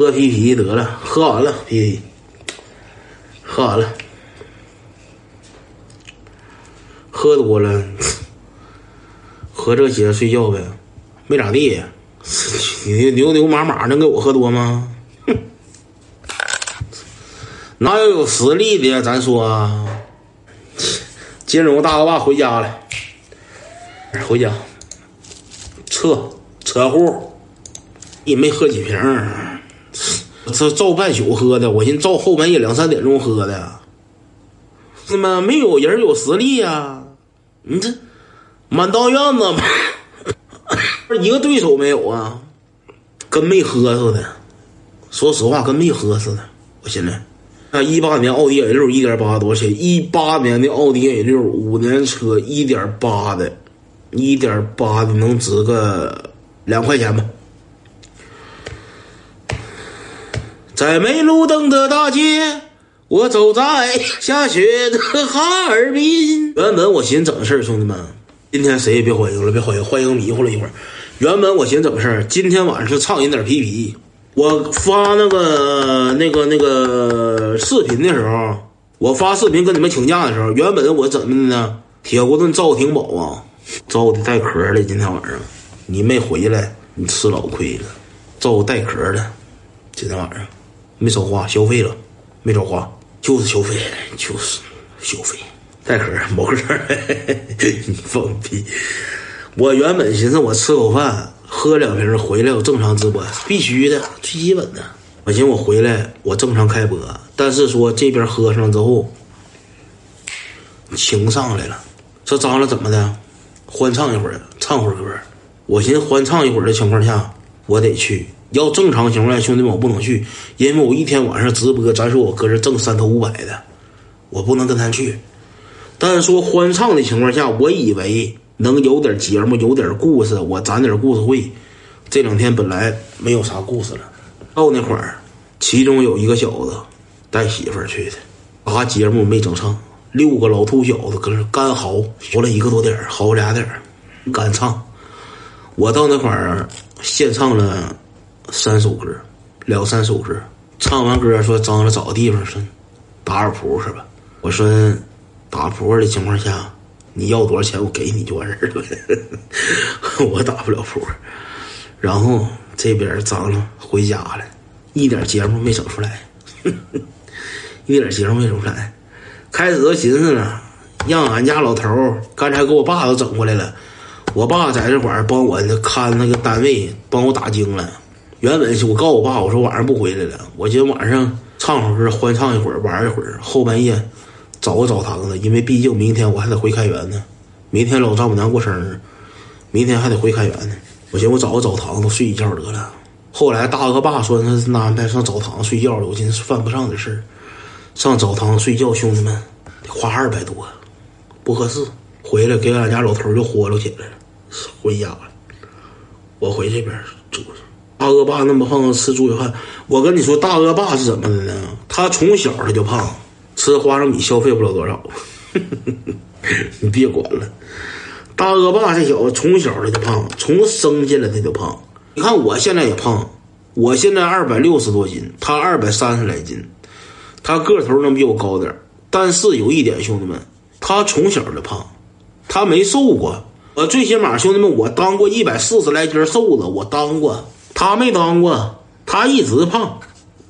喝啤啤得了，喝完了啤啤，喝完了，喝多了，喝这接着睡觉呗，没咋地。你牛牛马马能给我喝多吗？哼，哪有有实力的呀？咱说，金融大恶霸回家了，回家撤车户，也没喝几瓶这照半宿喝的，我寻思照后半夜两三点钟喝的，他妈没有人有实力呀！你这满大院子，一个对手没有啊，跟没喝似的。说实话，跟没喝似的。我现在，那一八年奥迪 A 六一点八多少钱？一八年的奥迪 A 六五年车一点八的，一点八的能值个两块钱吧？在没路灯的大街，我走在下雪的哈尔滨。原本我寻思怎么事，兄弟们，今天谁也别欢迎了，别欢迎，欢迎迷糊了一会儿。原本我寻思怎么事，今天晚上是畅饮点皮皮。我发那个那个那个视频的时候，我发视频跟你们请假的时候，原本我怎么的呢？铁锅炖赵廷宝啊，赵的带壳的。今天晚上你没回来，你吃老亏了。赵带壳的，今天晚上。没少花，消费了，没少花，就是消费，就是消费。带壳毛个儿，你放屁！我原本寻思我吃口饭，喝两瓶回来，我正常直播，必须的，最基本的。我寻思我回来，我正常开播，但是说这边喝上之后，情上来了，这张了怎么的？欢唱一会儿，唱会儿歌。我寻思欢唱一会儿的情况下，我得去。要正常情况下，兄弟们，我不能去，因为我一天晚上直播，咱说我搁这挣三头五百的，我不能跟他去。但是说欢唱的情况下，我以为能有点节目，有点故事，我攒点故事会。这两天本来没有啥故事了，到那会儿，其中有一个小子带媳妇儿去的，啥节目没整上，六个老秃小子搁那干嚎，嚎了一个多点儿，嚎俩点儿，干唱。我到那块儿献唱了。三首歌，两三首歌，唱完歌说张了找个地方说打二扑是吧？我说打扑克的情况下，你要多少钱我给你就完事儿了。我打不了扑克。然后这边张了回家了，一点节目没整出来，一点节目没整出来。开始都寻思呢，让俺家老头儿刚才给我爸都整过来了，我爸在这块儿帮我看那个单位，帮我打精了。原本我告诉我爸，我说晚上不回来了，我今天晚上唱会歌，欢唱一会儿，玩一会儿，后半夜找个澡堂子，因为毕竟明天我还得回开元呢。明天老丈母娘过生日，明天还得回开元呢。我寻思我找个澡堂子睡一觉得了。后来大哥爸说他安排上澡堂子睡觉了，我寻思犯不上的事儿，上澡堂子睡觉，兄弟们得花二百多，不合适。回来给俺家老头就豁溜起来了，回家了。我回这边。恶霸那么胖，吃猪血饭。我跟你说，大恶霸是怎么的呢？他从小他就胖，吃花生米消费不了多少。你别管了，大恶霸这小子从小他就胖，从生下来他就胖。你看我现在也胖，我现在二百六十多斤，他二百三十来斤，他个头能比我高点但是有一点，兄弟们，他从小就胖，他没瘦过。我最起码，兄弟们，我当过一百四十来斤瘦子，我当过。他没当过，他一直胖，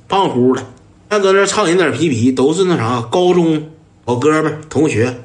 胖乎的。还搁那唱人点皮皮，都是那啥高中好哥们同学。